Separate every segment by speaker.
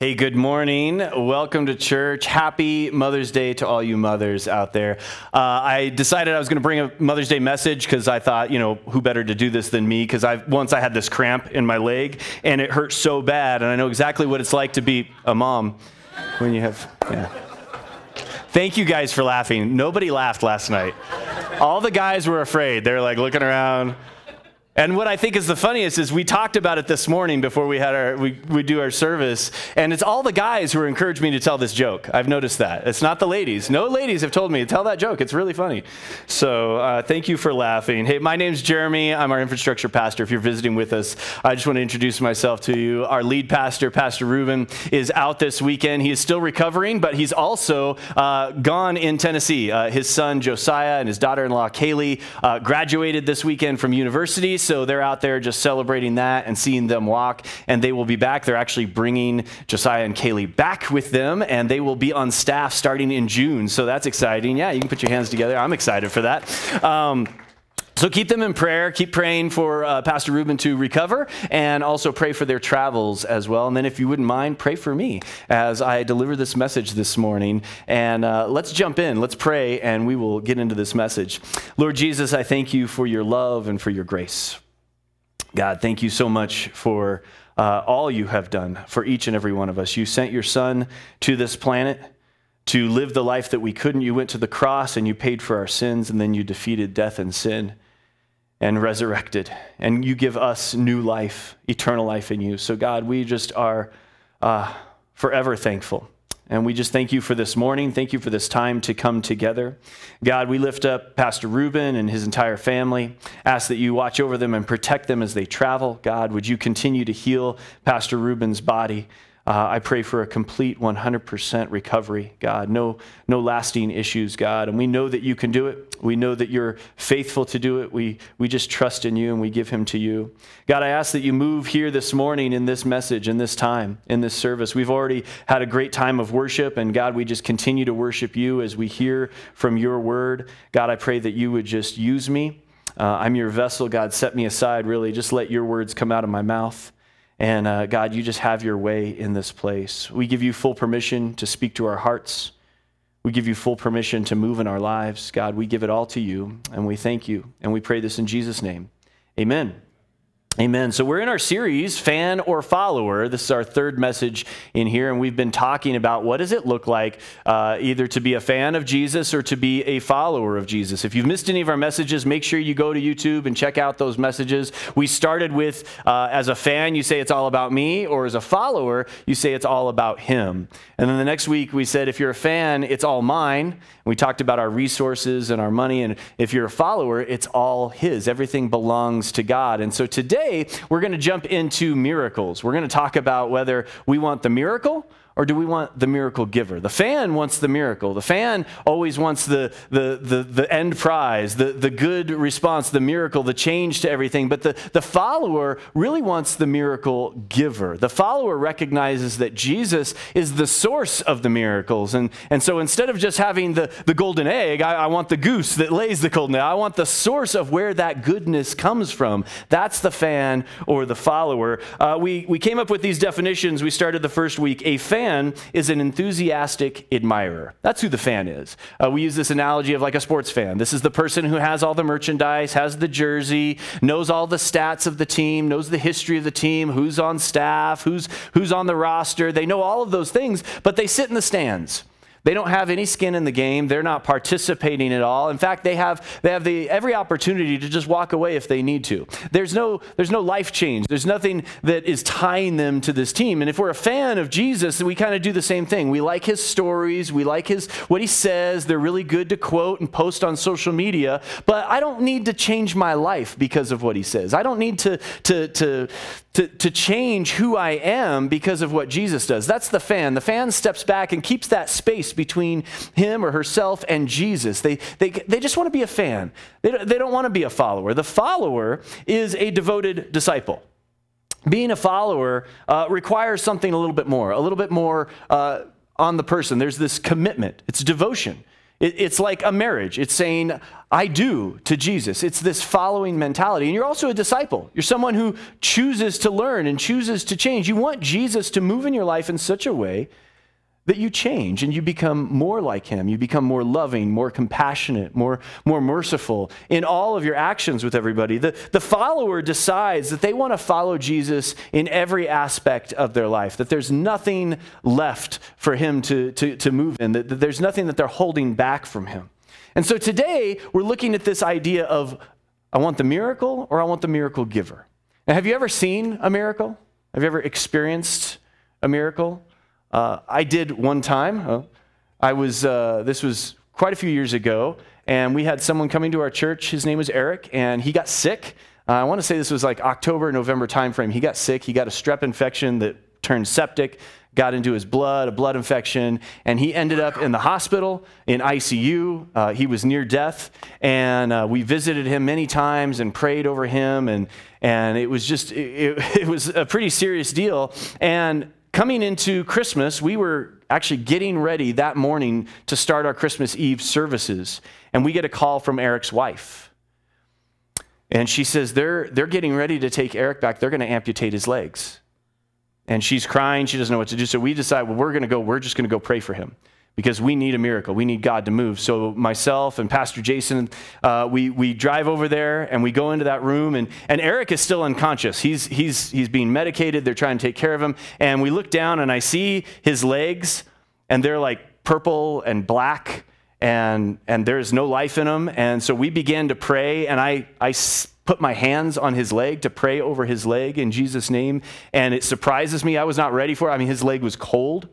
Speaker 1: Hey, good morning. Welcome to church. Happy Mother's Day to all you mothers out there. Uh, I decided I was going to bring a Mother's Day message because I thought, you know, who better to do this than me? Because I once I had this cramp in my leg and it hurt so bad, and I know exactly what it's like to be a mom when you have. Yeah. Thank you guys for laughing. Nobody laughed last night. All the guys were afraid. They're like looking around. And what I think is the funniest is we talked about it this morning before we had our we, we do our service, and it's all the guys who encouraged me to tell this joke. I've noticed that. It's not the ladies. No ladies have told me to tell that joke. It's really funny. So uh, thank you for laughing. Hey, my name's Jeremy. I'm our infrastructure pastor. If you're visiting with us, I just want to introduce myself to you. Our lead pastor, Pastor Ruben, is out this weekend. He is still recovering, but he's also uh, gone in Tennessee. Uh, his son Josiah and his daughter-in-law Kaylee uh, graduated this weekend from university so they're out there just celebrating that and seeing them walk, and they will be back. They're actually bringing Josiah and Kaylee back with them, and they will be on staff starting in June. So that's exciting. Yeah, you can put your hands together. I'm excited for that. Um, so keep them in prayer. Keep praying for uh, Pastor Ruben to recover and also pray for their travels as well. And then, if you wouldn't mind, pray for me as I deliver this message this morning. And uh, let's jump in. Let's pray and we will get into this message. Lord Jesus, I thank you for your love and for your grace. God, thank you so much for uh, all you have done for each and every one of us. You sent your son to this planet to live the life that we couldn't. You went to the cross and you paid for our sins, and then you defeated death and sin and resurrected. And you give us new life, eternal life in you. So, God, we just are uh, forever thankful and we just thank you for this morning. Thank you for this time to come together. God, we lift up Pastor Ruben and his entire family. Ask that you watch over them and protect them as they travel. God, would you continue to heal Pastor Ruben's body? Uh, I pray for a complete 100% recovery, God. No, no lasting issues, God. And we know that you can do it. We know that you're faithful to do it. We, we just trust in you and we give him to you. God, I ask that you move here this morning in this message, in this time, in this service. We've already had a great time of worship, and God, we just continue to worship you as we hear from your word. God, I pray that you would just use me. Uh, I'm your vessel. God, set me aside, really. Just let your words come out of my mouth. And uh, God, you just have your way in this place. We give you full permission to speak to our hearts. We give you full permission to move in our lives. God, we give it all to you, and we thank you. And we pray this in Jesus' name. Amen. Amen. So we're in our series, Fan or Follower. This is our third message in here, and we've been talking about what does it look like uh, either to be a fan of Jesus or to be a follower of Jesus. If you've missed any of our messages, make sure you go to YouTube and check out those messages. We started with, uh, as a fan, you say it's all about me, or as a follower, you say it's all about him. And then the next week, we said if you're a fan, it's all mine. We talked about our resources and our money, and if you're a follower, it's all his. Everything belongs to God. And so today, today we're going to jump into miracles. We're going to talk about whether we want the miracle or do we want the miracle giver? The fan wants the miracle. The fan always wants the, the, the, the, end prize, the, the good response, the miracle, the change to everything. But the, the follower really wants the miracle giver. The follower recognizes that Jesus is the source of the miracles. And, and so instead of just having the, the golden egg, I, I want the goose that lays the golden egg. I want the source of where that goodness comes from. That's the fan or the follower. Uh, we, we came up with these definitions. We started the first week. A fan fan is an enthusiastic admirer. That's who the fan is. Uh, we use this analogy of like a sports fan. This is the person who has all the merchandise, has the jersey, knows all the stats of the team, knows the history of the team, who's on staff, who's, who's on the roster. They know all of those things, but they sit in the stands. They don't have any skin in the game. They're not participating at all. In fact, they have, they have the, every opportunity to just walk away if they need to. There's no, there's no life change. There's nothing that is tying them to this team. And if we're a fan of Jesus, we kind of do the same thing. We like his stories. We like his, what he says. They're really good to quote and post on social media. But I don't need to change my life because of what he says. I don't need to, to, to, to, to change who I am because of what Jesus does. That's the fan. The fan steps back and keeps that space space between him or herself and Jesus. They, they, they just want to be a fan, they don't, they don't want to be a follower. The follower is a devoted disciple. Being a follower uh, requires something a little bit more, a little bit more uh, on the person. There's this commitment, it's devotion. it's like a marriage. It's saying, I do to Jesus. It's this following mentality. And you're also a disciple. You're someone who chooses to learn and chooses to change. You want Jesus to move in your life in such a way that you change and you become more like him. You become more loving, more compassionate, more, more merciful in all of your actions with everybody. The, the follower decides that they want to follow Jesus in every aspect of their life, that there's nothing left for him to, to, to move in, that, that there's nothing that they're holding back from him. And so today we're looking at this idea of I want the miracle or I want the miracle giver. Now, have you ever seen a miracle? Have you ever experienced a miracle? Uh, I did one time. Uh, I was, uh, this was quite a few years ago, and we had someone coming to our church. His name was Eric, and he got sick. Uh, I want to say this was like October, November timeframe. He got sick. He got a strep infection that turned septic, got into his blood, a blood infection, and he ended up in the hospital in ICU. Uh, he was near death, and uh, we visited him many times and prayed over him, and and it was just it, it was a pretty serious deal. And coming into Christmas, we were actually getting ready that morning to start our Christmas Eve services, and we get a call from Eric's wife. And she says, They're, they're getting ready to take Eric back. They're going to amputate his legs. And she's crying. She doesn't know what to do. So we decide, well, we're going to go, we're just going to go pray for him because we need a miracle. We need God to move. So myself and Pastor Jason, uh, we, we drive over there and we go into that room, and, and Eric is still unconscious. He's, he's, he's being medicated. They're trying to take care of him. And we look down, and I see his legs, and they're like purple and black, and, and there's no life in them. And so we began to pray, and I, I put my hands on his leg to pray over his leg in Jesus' name. And it surprises me. I was not ready for it. I mean, his leg was cold.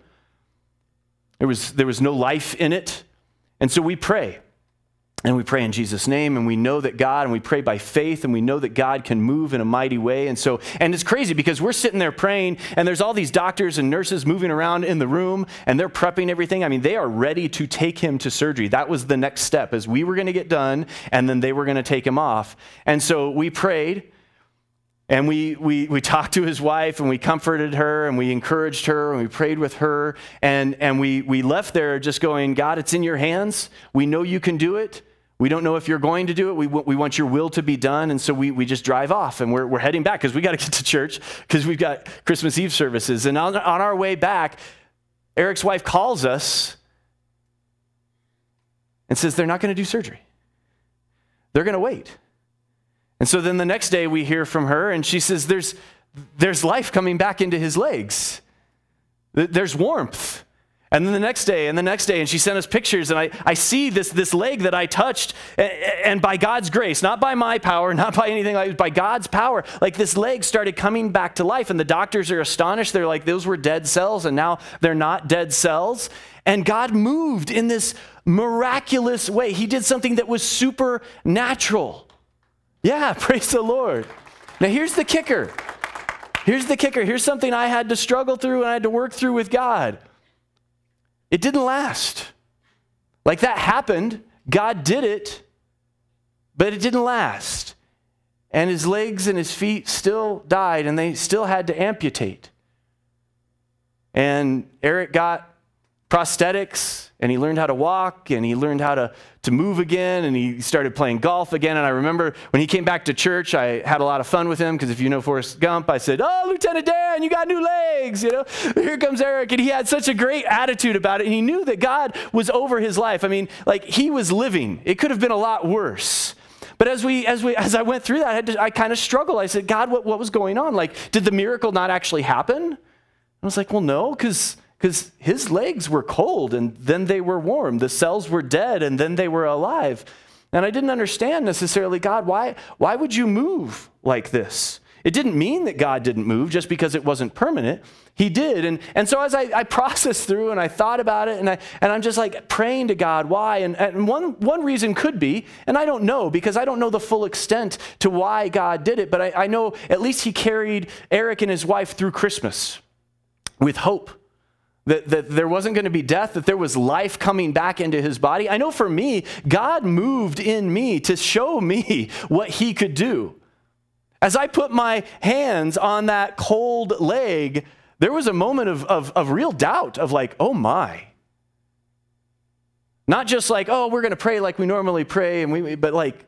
Speaker 1: There was, there was no life in it. And so we pray. And we pray in Jesus' name, and we know that God, and we pray by faith, and we know that God can move in a mighty way. And so, and it's crazy because we're sitting there praying, and there's all these doctors and nurses moving around in the room, and they're prepping everything. I mean, they are ready to take him to surgery. That was the next step, as we were going to get done, and then they were going to take him off. And so we prayed, and we, we, we talked to his wife and we comforted her and we encouraged her and we prayed with her. And, and we, we left there just going, God, it's in your hands. We know you can do it. We don't know if you're going to do it. We, we want your will to be done. And so we, we just drive off and we're, we're heading back because we got to get to church because we've got Christmas Eve services. And on, on our way back, Eric's wife calls us and says they're not going to do surgery, they're going to wait. And so then the next day we hear from her, and she says, There's, there's life coming back into his legs, there's warmth. And then the next day, and the next day, and she sent us pictures, and I, I see this, this leg that I touched, and, and by God's grace, not by my power, not by anything like by God's power, like this leg started coming back to life. And the doctors are astonished. They're like, those were dead cells, and now they're not dead cells. And God moved in this miraculous way. He did something that was supernatural. Yeah, praise the Lord. Now, here's the kicker. Here's the kicker. Here's something I had to struggle through and I had to work through with God. It didn't last. Like that happened, God did it, but it didn't last. And his legs and his feet still died, and they still had to amputate. And Eric got prosthetics and he learned how to walk and he learned how to, to move again and he started playing golf again. And I remember when he came back to church, I had a lot of fun with him because if you know Forrest Gump, I said, Oh, Lieutenant Dan, you got new legs. You know, here comes Eric. And he had such a great attitude about it. And he knew that God was over his life. I mean, like he was living, it could have been a lot worse. But as we, as we, as I went through that, I, to, I kind of struggled. I said, God, what, what was going on? Like, did the miracle not actually happen? I was like, well, no, because because his legs were cold and then they were warm. The cells were dead and then they were alive. And I didn't understand necessarily, God, why, why would you move like this? It didn't mean that God didn't move just because it wasn't permanent. He did. And, and so as I, I processed through and I thought about it, and, I, and I'm just like praying to God, why? And, and one, one reason could be, and I don't know because I don't know the full extent to why God did it, but I, I know at least He carried Eric and his wife through Christmas with hope that, that there wasn't going to be death, that there was life coming back into his body. I know for me, God moved in me to show me what he could do. As I put my hands on that cold leg, there was a moment of, of, of real doubt of like, oh my, Not just like, oh, we're going to pray like we normally pray, and we, but like,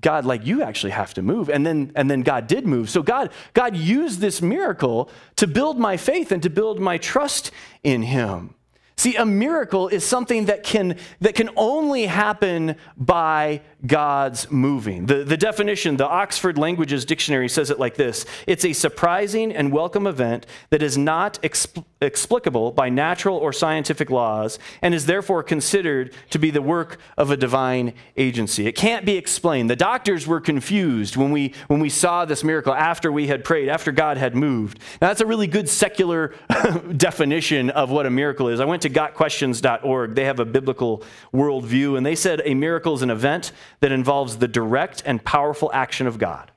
Speaker 1: God, like you actually have to move. And then, and then God did move. So God, God used this miracle to build my faith and to build my trust in Him. See, a miracle is something that can, that can only happen by God's moving. The, the definition, the Oxford Languages Dictionary says it like this It's a surprising and welcome event that is not exp- explicable by natural or scientific laws and is therefore considered to be the work of a divine agency. It can't be explained. The doctors were confused when we, when we saw this miracle after we had prayed, after God had moved. Now, that's a really good secular definition of what a miracle is. I went to gotquestions.org. They have a biblical worldview, and they said a miracle is an event that involves the direct and powerful action of God,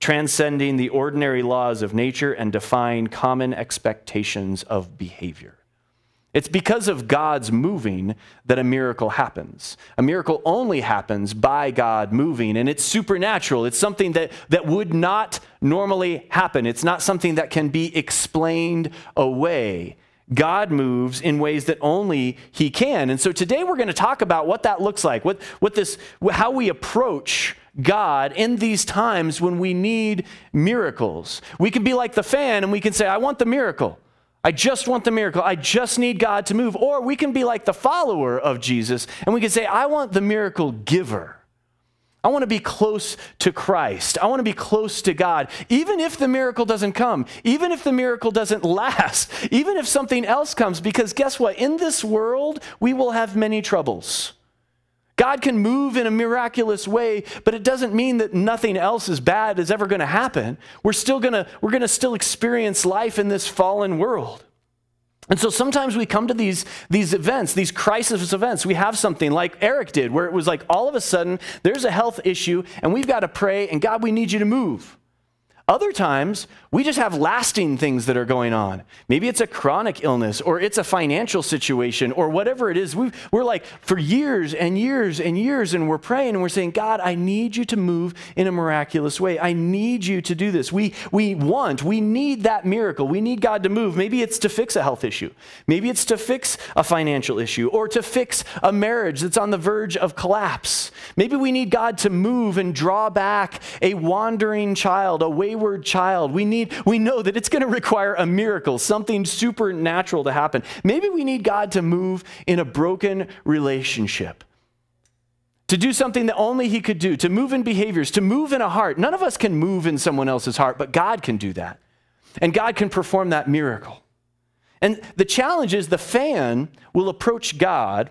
Speaker 1: transcending the ordinary laws of nature and defying common expectations of behavior. It's because of God's moving that a miracle happens. A miracle only happens by God moving, and it's supernatural. It's something that, that would not normally happen. It's not something that can be explained away. God moves in ways that only He can. And so today we're going to talk about what that looks like, what, what this, how we approach God in these times when we need miracles. We can be like the fan and we can say, I want the miracle. I just want the miracle. I just need God to move. Or we can be like the follower of Jesus and we can say, I want the miracle giver. I want to be close to Christ. I want to be close to God, even if the miracle doesn't come, even if the miracle doesn't last, even if something else comes, because guess what? In this world, we will have many troubles. God can move in a miraculous way, but it doesn't mean that nothing else is bad is ever going to happen. We're still going to we're going to still experience life in this fallen world. And so sometimes we come to these, these events, these crisis events. We have something like Eric did, where it was like all of a sudden there's a health issue and we've got to pray, and God, we need you to move. Other times, we just have lasting things that are going on. Maybe it's a chronic illness or it's a financial situation or whatever it is. we are like for years and years and years, and we're praying and we're saying, God, I need you to move in a miraculous way. I need you to do this. We, we want, we need that miracle. We need God to move. Maybe it's to fix a health issue. Maybe it's to fix a financial issue or to fix a marriage that's on the verge of collapse. Maybe we need God to move and draw back a wandering child, a wayward wayward child. We need we know that it's going to require a miracle, something supernatural to happen. Maybe we need God to move in a broken relationship. To do something that only he could do, to move in behaviors, to move in a heart. None of us can move in someone else's heart, but God can do that. And God can perform that miracle. And the challenge is the fan will approach God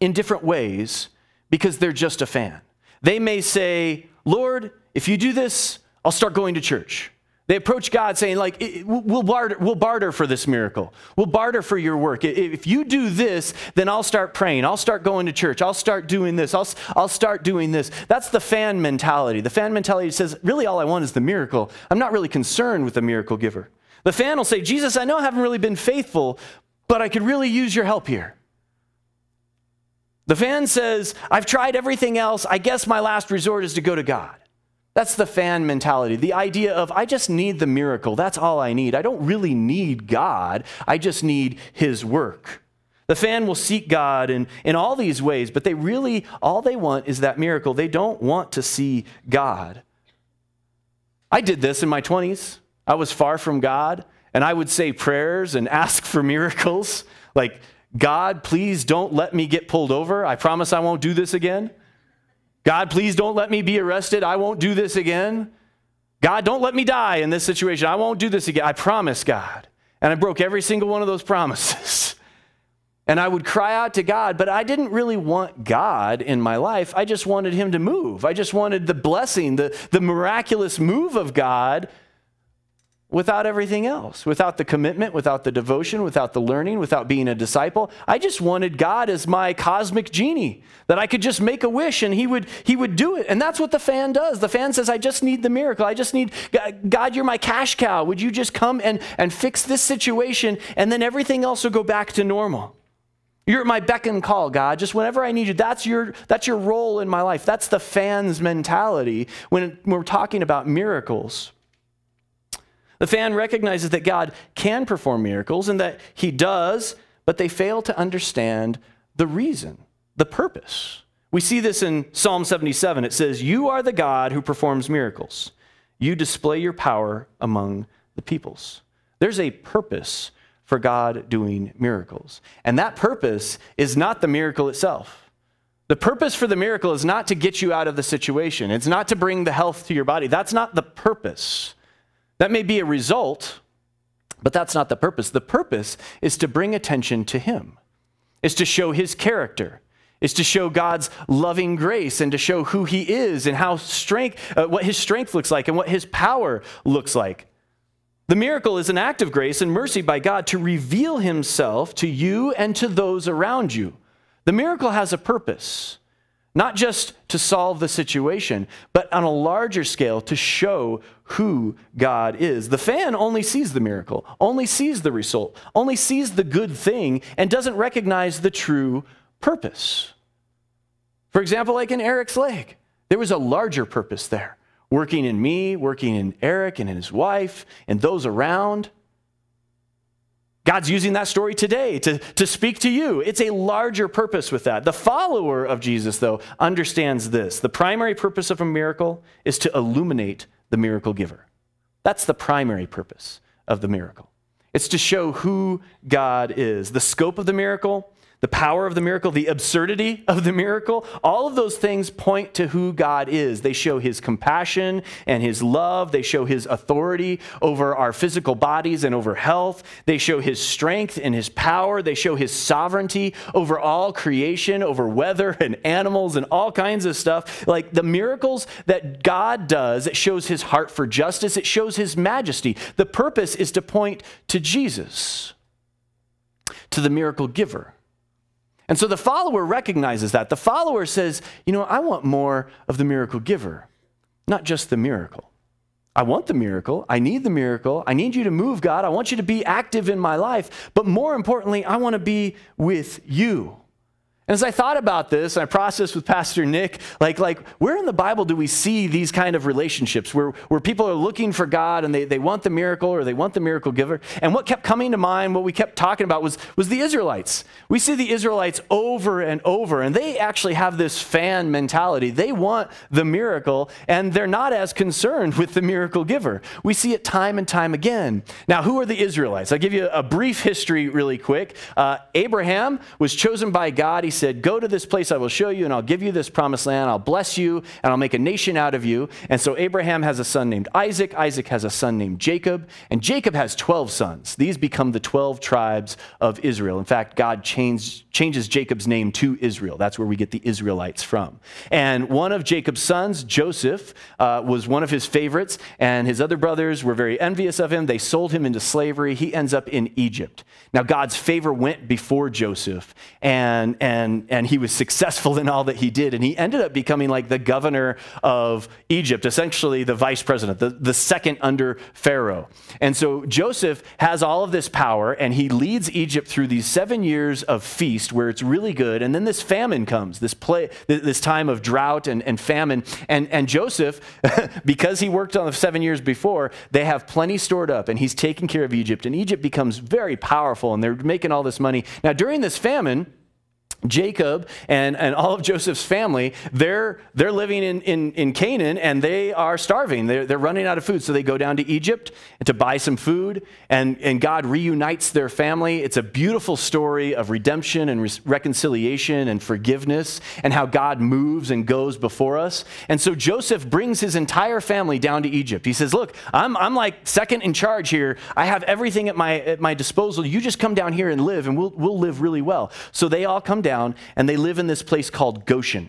Speaker 1: in different ways because they're just a fan. They may say, Lord, if you do this, I'll start going to church. They approach God saying, like, we'll barter, we'll barter for this miracle. We'll barter for your work. If you do this, then I'll start praying. I'll start going to church. I'll start doing this. I'll, I'll start doing this. That's the fan mentality. The fan mentality says, really, all I want is the miracle. I'm not really concerned with the miracle giver. The fan will say, Jesus, I know I haven't really been faithful, but I could really use your help here. The fan says, I've tried everything else. I guess my last resort is to go to God. That's the fan mentality. The idea of, I just need the miracle. That's all I need. I don't really need God. I just need His work. The fan will seek God in, in all these ways, but they really, all they want is that miracle. They don't want to see God. I did this in my 20s. I was far from God, and I would say prayers and ask for miracles. Like, God, please don't let me get pulled over. I promise I won't do this again. God, please don't let me be arrested. I won't do this again. God, don't let me die in this situation. I won't do this again. I promise, God. And I broke every single one of those promises. And I would cry out to God, but I didn't really want God in my life. I just wanted Him to move. I just wanted the blessing, the, the miraculous move of God without everything else, without the commitment, without the devotion, without the learning, without being a disciple. I just wanted God as my cosmic genie that I could just make a wish and he would he would do it. And that's what the fan does. The fan says I just need the miracle. I just need God, you're my cash cow. Would you just come and and fix this situation and then everything else will go back to normal. You're my beck and call, God. Just whenever I need you, that's your, that's your role in my life. That's the fan's mentality when we're talking about miracles. The fan recognizes that God can perform miracles and that he does, but they fail to understand the reason the purpose. We see this in Psalm 77. It says, You are the God who performs miracles. You display your power among the peoples. There's a purpose for God doing miracles. And that purpose is not the miracle itself. The purpose for the miracle is not to get you out of the situation, it's not to bring the health to your body. That's not the purpose. That may be a result, but that's not the purpose. The purpose is to bring attention to Him, is to show His character, is to show God's loving grace and to show who He is and how strength, uh, what His strength looks like and what His power looks like. The miracle is an act of grace and mercy by God to reveal Himself to you and to those around you. The miracle has a purpose, not just to solve the situation, but on a larger scale to show who God is. The fan only sees the miracle, only sees the result, only sees the good thing, and doesn't recognize the true purpose. For example, like in Eric's leg, there was a larger purpose there working in me, working in Eric and in his wife, and those around. God's using that story today to, to speak to you. It's a larger purpose with that. The follower of Jesus, though, understands this. The primary purpose of a miracle is to illuminate the miracle giver. That's the primary purpose of the miracle. It's to show who God is. The scope of the miracle the power of the miracle, the absurdity of the miracle, all of those things point to who God is. They show his compassion and his love. They show his authority over our physical bodies and over health. They show his strength and his power. They show his sovereignty over all creation, over weather and animals and all kinds of stuff. Like the miracles that God does, it shows his heart for justice, it shows his majesty. The purpose is to point to Jesus, to the miracle giver. And so the follower recognizes that. The follower says, You know, I want more of the miracle giver, not just the miracle. I want the miracle. I need the miracle. I need you to move, God. I want you to be active in my life. But more importantly, I want to be with you. And as I thought about this, and I processed with Pastor Nick, like, like where in the Bible do we see these kind of relationships where, where people are looking for God and they, they want the miracle or they want the miracle giver? And what kept coming to mind, what we kept talking about was, was the Israelites. We see the Israelites over and over, and they actually have this fan mentality. They want the miracle, and they're not as concerned with the miracle giver. We see it time and time again. Now, who are the Israelites? I'll give you a brief history really quick. Uh, Abraham was chosen by God. He said, Go to this place I will show you, and I'll give you this promised land. I'll bless you, and I'll make a nation out of you. And so Abraham has a son named Isaac. Isaac has a son named Jacob. And Jacob has 12 sons. These become the 12 tribes of Israel. In fact, God changed, changes Jacob's name to Israel. That's where we get the Israelites from. And one of Jacob's sons, Joseph, uh, was one of his favorites, and his other brothers were very envious of him. They sold him into slavery. He ends up in Egypt. Now, God's favor went before Joseph, and, and and, and he was successful in all that he did. And he ended up becoming like the governor of Egypt, essentially the vice president, the, the second under Pharaoh. And so Joseph has all of this power, and he leads Egypt through these seven years of feast where it's really good. And then this famine comes, this, play, this time of drought and, and famine. And, and Joseph, because he worked on the seven years before, they have plenty stored up, and he's taking care of Egypt. And Egypt becomes very powerful, and they're making all this money. Now, during this famine, Jacob and, and all of Joseph's family, they're, they're living in, in, in Canaan and they are starving. They're, they're running out of food. So they go down to Egypt to buy some food, and, and God reunites their family. It's a beautiful story of redemption and re- reconciliation and forgiveness and how God moves and goes before us. And so Joseph brings his entire family down to Egypt. He says, Look, I'm, I'm like second in charge here. I have everything at my, at my disposal. You just come down here and live, and we'll, we'll live really well. So they all come down down and they live in this place called Goshen.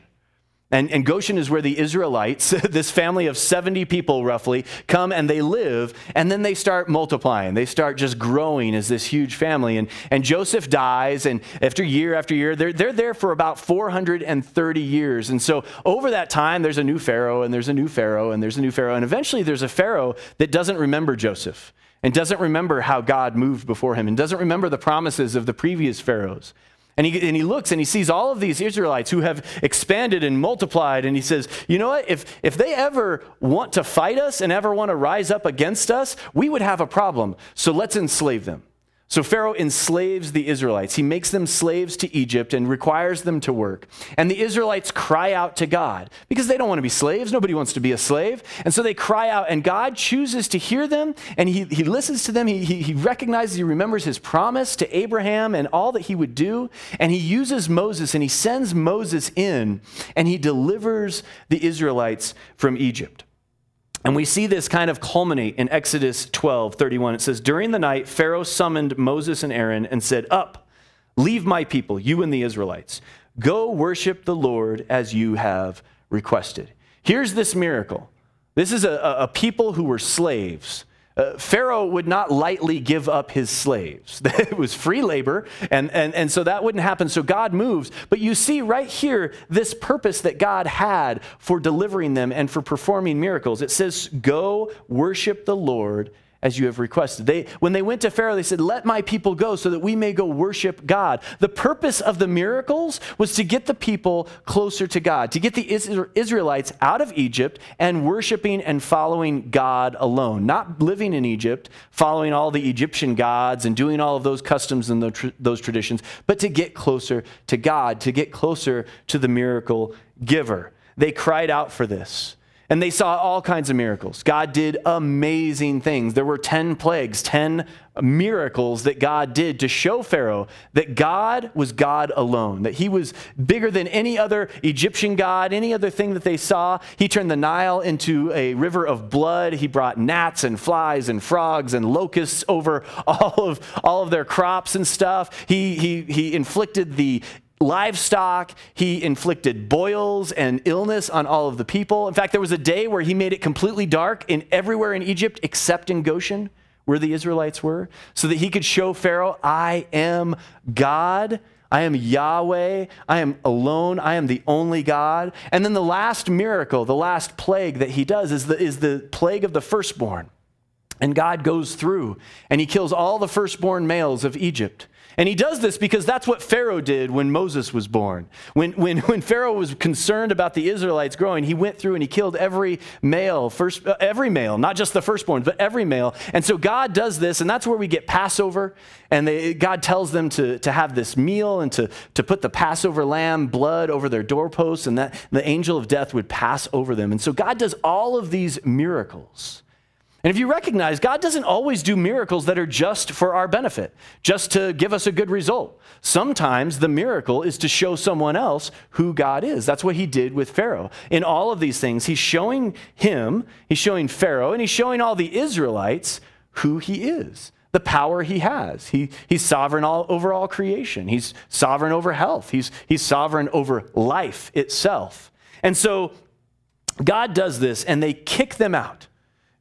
Speaker 1: And, and, Goshen is where the Israelites, this family of 70 people roughly, come and they live, and then they start multiplying. They start just growing as this huge family. And, and Joseph dies, and after year after year, they're, they're there for about 430 years. And so over that time, there's a new Pharaoh, and there's a new Pharaoh, and there's a new Pharaoh. And eventually, there's a Pharaoh that doesn't remember Joseph, and doesn't remember how God moved before him, and doesn't remember the promises of the previous Pharaohs. And he, and he looks and he sees all of these Israelites who have expanded and multiplied. And he says, You know what? If, if they ever want to fight us and ever want to rise up against us, we would have a problem. So let's enslave them. So Pharaoh enslaves the Israelites. He makes them slaves to Egypt and requires them to work. And the Israelites cry out to God because they don't want to be slaves. Nobody wants to be a slave. And so they cry out, and God chooses to hear them, and he, he listens to them. He, he, he recognizes, he remembers his promise to Abraham and all that he would do. And he uses Moses, and he sends Moses in, and he delivers the Israelites from Egypt. And we see this kind of culminate in Exodus 12 31. It says, During the night, Pharaoh summoned Moses and Aaron and said, Up, leave my people, you and the Israelites. Go worship the Lord as you have requested. Here's this miracle this is a, a people who were slaves uh, Pharaoh would not lightly give up his slaves. it was free labor, and, and, and so that wouldn't happen. So God moves. But you see right here this purpose that God had for delivering them and for performing miracles. It says, Go worship the Lord as you have requested. They, when they went to Pharaoh, they said, Let my people go so that we may go worship God. The purpose of the miracles was to get the people closer to God, to get the Israelites out of Egypt and worshiping and following God alone, not living in Egypt, following all the Egyptian gods and doing all of those customs and those traditions, but to get closer to God, to get closer to the miracle giver. They cried out for this. And they saw all kinds of miracles. God did amazing things. There were 10 plagues, 10 miracles that God did to show Pharaoh that God was God alone, that he was bigger than any other Egyptian god, any other thing that they saw. He turned the Nile into a river of blood. He brought gnats and flies and frogs and locusts over all of, all of their crops and stuff. He, he, he inflicted the livestock. He inflicted boils and illness on all of the people. In fact, there was a day where he made it completely dark in everywhere in Egypt except in Goshen, where the Israelites were, so that he could show Pharaoh, I am God. I am Yahweh. I am alone. I am the only God. And then the last miracle, the last plague that he does is the, is the plague of the firstborn. And God goes through and he kills all the firstborn males of Egypt. And he does this because that's what Pharaoh did when Moses was born. When, when, when Pharaoh was concerned about the Israelites growing, he went through and he killed every male, first, uh, every male, not just the firstborn, but every male. And so God does this, and that's where we get Passover. And they, God tells them to, to have this meal and to, to put the Passover lamb blood over their doorposts, and that the angel of death would pass over them. And so God does all of these miracles. And if you recognize, God doesn't always do miracles that are just for our benefit, just to give us a good result. Sometimes the miracle is to show someone else who God is. That's what he did with Pharaoh. In all of these things, he's showing him, he's showing Pharaoh, and he's showing all the Israelites who he is, the power he has. He, he's sovereign all, over all creation, he's sovereign over health, he's, he's sovereign over life itself. And so God does this, and they kick them out.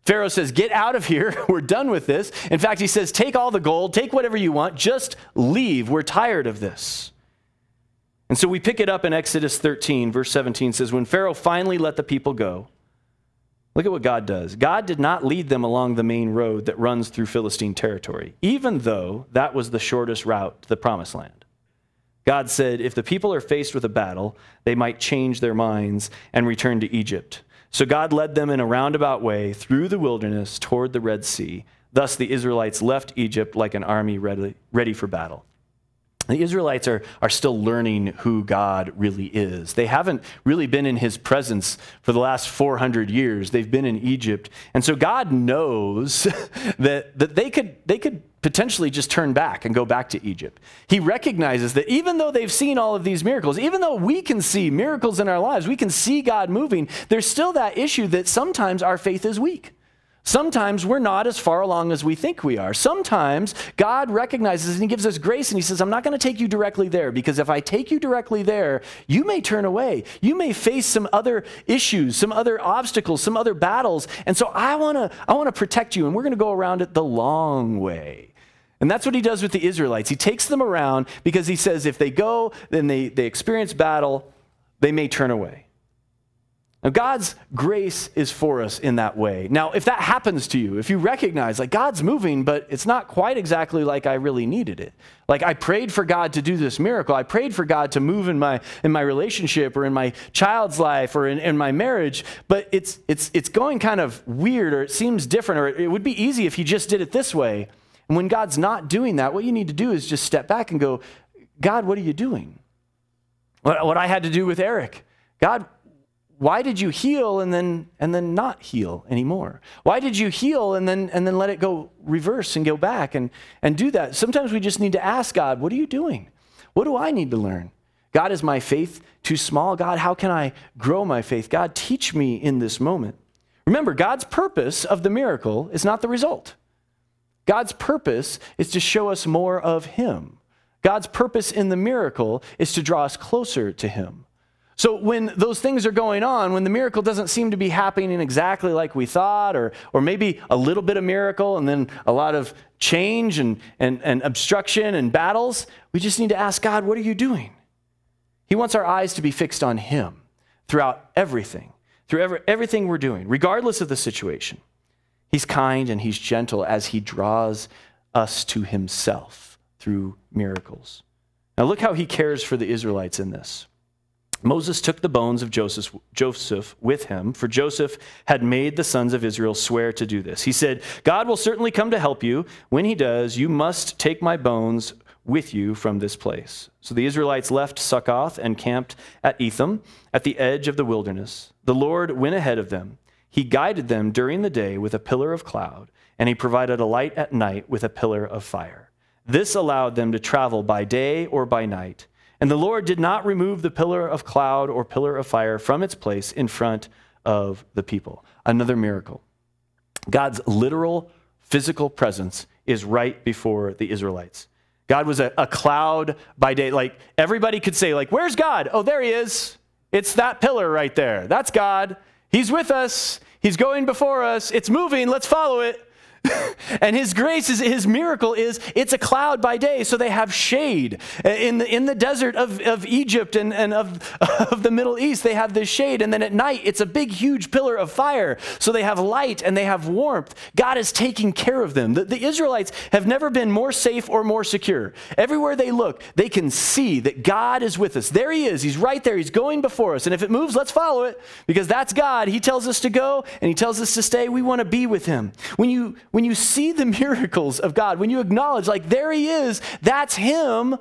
Speaker 1: Pharaoh says, Get out of here. We're done with this. In fact, he says, Take all the gold, take whatever you want, just leave. We're tired of this. And so we pick it up in Exodus 13, verse 17 says, When Pharaoh finally let the people go, look at what God does. God did not lead them along the main road that runs through Philistine territory, even though that was the shortest route to the promised land. God said, If the people are faced with a battle, they might change their minds and return to Egypt. So God led them in a roundabout way through the wilderness toward the Red Sea. Thus the Israelites left Egypt like an army ready, ready for battle. The Israelites are, are still learning who God really is. They haven't really been in his presence for the last 400 years. They've been in Egypt. And so God knows that, that they, could, they could potentially just turn back and go back to Egypt. He recognizes that even though they've seen all of these miracles, even though we can see miracles in our lives, we can see God moving, there's still that issue that sometimes our faith is weak. Sometimes we're not as far along as we think we are. Sometimes God recognizes and He gives us grace and He says, I'm not going to take you directly there because if I take you directly there, you may turn away. You may face some other issues, some other obstacles, some other battles. And so I want to I want to protect you and we're going to go around it the long way. And that's what he does with the Israelites. He takes them around because he says if they go, then they, they experience battle, they may turn away. Now, God's grace is for us in that way. Now, if that happens to you, if you recognize, like, God's moving, but it's not quite exactly like I really needed it. Like, I prayed for God to do this miracle. I prayed for God to move in my, in my relationship or in my child's life or in, in my marriage, but it's, it's, it's going kind of weird or it seems different or it would be easy if He just did it this way And when God's not doing that, what you need to do is just step back and go, God, what are you doing? What, what I had to do with Eric. God, why did you heal and then and then not heal anymore? Why did you heal and then and then let it go reverse and go back and and do that? Sometimes we just need to ask god what are you doing? What do i need to learn? God is my faith too small? God how can i grow my faith? God teach me in this moment. Remember god's purpose of the miracle is not the result. God's purpose is to show us more of him. God's purpose in the miracle is to draw us closer to him so when those things are going on, when the miracle doesn't seem to be happening exactly like we thought, or, or maybe a little bit of miracle and then a lot of change and, and, and obstruction and battles, we just need to ask God, what are you doing? He wants our eyes to be fixed on Him throughout everything, through every, everything we're doing, regardless of the situation. He's kind and He's gentle as He draws us to Himself through miracles. Now, look how He cares for the Israelites in this. Moses took the bones of Joseph, Joseph, with him, for Joseph had made the sons of Israel swear to do this. He said, God will certainly come to help you. When he does, you must take my bones with you from this place. So the Israelites left Succoth and camped at Etham, at the edge of the wilderness. The Lord went ahead of them. He guided them during the day with a pillar of cloud, and he provided a light at night with a pillar of fire. This allowed them to travel by day or by night. And the Lord did not remove the pillar of cloud or pillar of fire from its place in front of the people. Another miracle. God's literal physical presence is right before the Israelites. God was a, a, cloud by day. Like everybody could say, like, where's God? Oh, there he is. It's that pillar right there. That's God. He's with us. He's going before us. It's moving. Let's follow it. and his grace is his miracle is it's a cloud by day so they have shade. Uh, in the, in the desert of, of egypt and, and of, of the middle east they have this shade and then at night it's a big huge pillar of fire. So they have light and they have warmth. God is taking care of them. The, the israelites have never been more safe or more secure. Everywhere they look they can see that god is with us. There he is. He's right there. He's going before us. And if it moves let's follow it because that's god. He tells us to go and he tells us to stay. We want to be with him. When you when you see the miracles of God, when you acknowledge, like, there he is, that's him,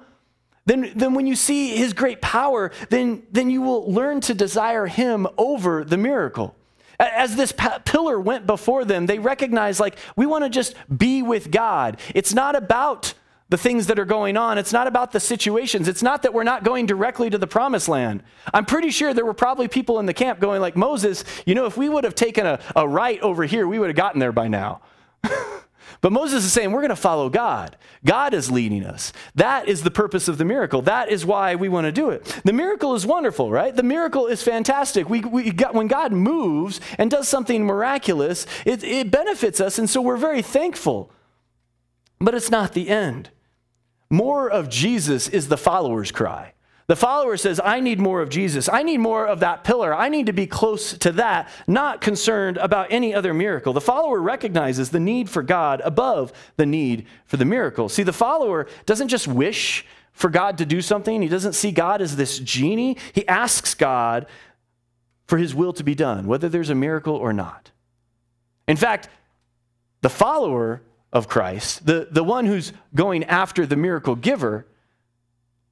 Speaker 1: then, then when you see his great power, then, then you will learn to desire him over the miracle. As this pillar went before them, they recognized, like, we want to just be with God. It's not about the things that are going on. It's not about the situations. It's not that we're not going directly to the promised land. I'm pretty sure there were probably people in the camp going like, Moses, you know, if we would have taken a, a right over here, we would have gotten there by now. but Moses is saying we're going to follow God. God is leading us. That is the purpose of the miracle. That is why we want to do it. The miracle is wonderful, right? The miracle is fantastic. We, we got, when God moves and does something miraculous, it, it benefits us, and so we're very thankful. But it's not the end. More of Jesus is the follower's cry. The follower says, I need more of Jesus. I need more of that pillar. I need to be close to that, not concerned about any other miracle. The follower recognizes the need for God above the need for the miracle. See, the follower doesn't just wish for God to do something, he doesn't see God as this genie. He asks God for his will to be done, whether there's a miracle or not. In fact, the follower of Christ, the, the one who's going after the miracle giver,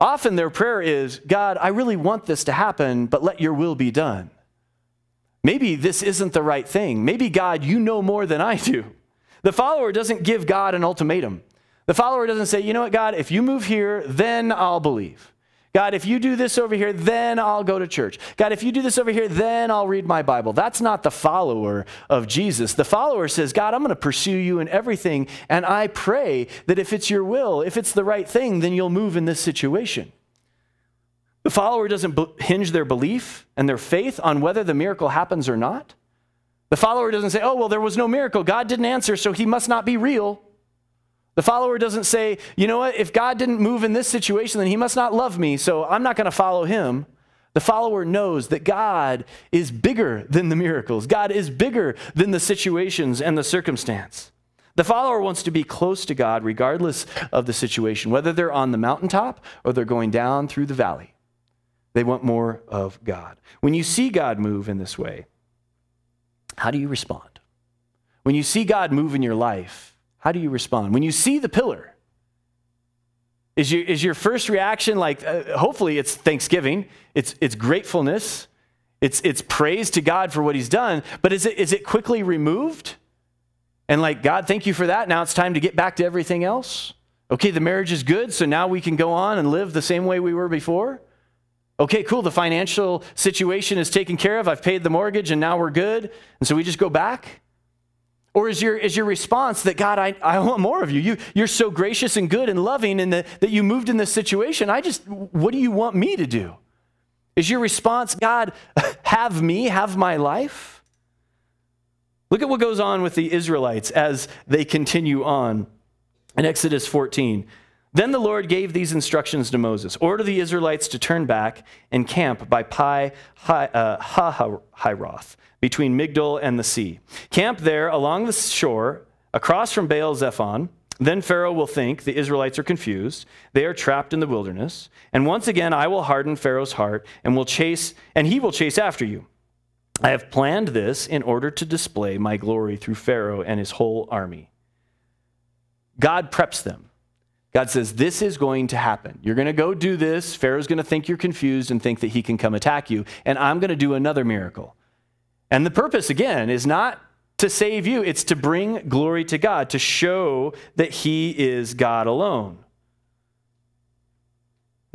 Speaker 1: Often their prayer is, God, I really want this to happen, but let your will be done. Maybe this isn't the right thing. Maybe, God, you know more than I do. The follower doesn't give God an ultimatum. The follower doesn't say, you know what, God, if you move here, then I'll believe. God, if you do this over here, then I'll go to church. God, if you do this over here, then I'll read my Bible. That's not the follower of Jesus. The follower says, God, I'm going to pursue you in everything, and I pray that if it's your will, if it's the right thing, then you'll move in this situation. The follower doesn't hinge their belief and their faith on whether the miracle happens or not. The follower doesn't say, oh, well, there was no miracle. God didn't answer, so he must not be real. The follower doesn't say, you know what, if God didn't move in this situation, then he must not love me, so I'm not going to follow him. The follower knows that God is bigger than the miracles, God is bigger than the situations and the circumstance. The follower wants to be close to God regardless of the situation, whether they're on the mountaintop or they're going down through the valley. They want more of God. When you see God move in this way, how do you respond? When you see God move in your life, How do you respond? When you see the pillar, is your, is your first reaction like, uh, hopefully it's thanksgiving, it's, it's gratefulness, it's, it's praise to God for what he's done, but is it, is it quickly removed? And like, God, thank you for that. Now it's time to get back to everything else. Okay, the marriage is good, so now we can go on and live the same way we were before. Okay, cool, the financial situation is taken care of. I've paid the mortgage and now we're good. And so we just go back? Or is your, is your response that, God, I, I want more of you. you? You're so gracious and good and loving and that, that you moved in this situation. I just, what do you want me to do? Is your response, God, have me, have my life? Look at what goes on with the Israelites as they continue on in Exodus 14. Then the Lord gave these instructions to Moses Order the Israelites to turn back and camp by Pi uh, Hahiroth, between Migdol and the sea. Camp there along the shore, across from Baal Zephon. Then Pharaoh will think the Israelites are confused. They are trapped in the wilderness. And once again, I will harden Pharaoh's heart and will chase, and he will chase after you. I have planned this in order to display my glory through Pharaoh and his whole army. God preps them. God says, This is going to happen. You're going to go do this. Pharaoh's going to think you're confused and think that he can come attack you. And I'm going to do another miracle. And the purpose, again, is not to save you, it's to bring glory to God, to show that he is God alone.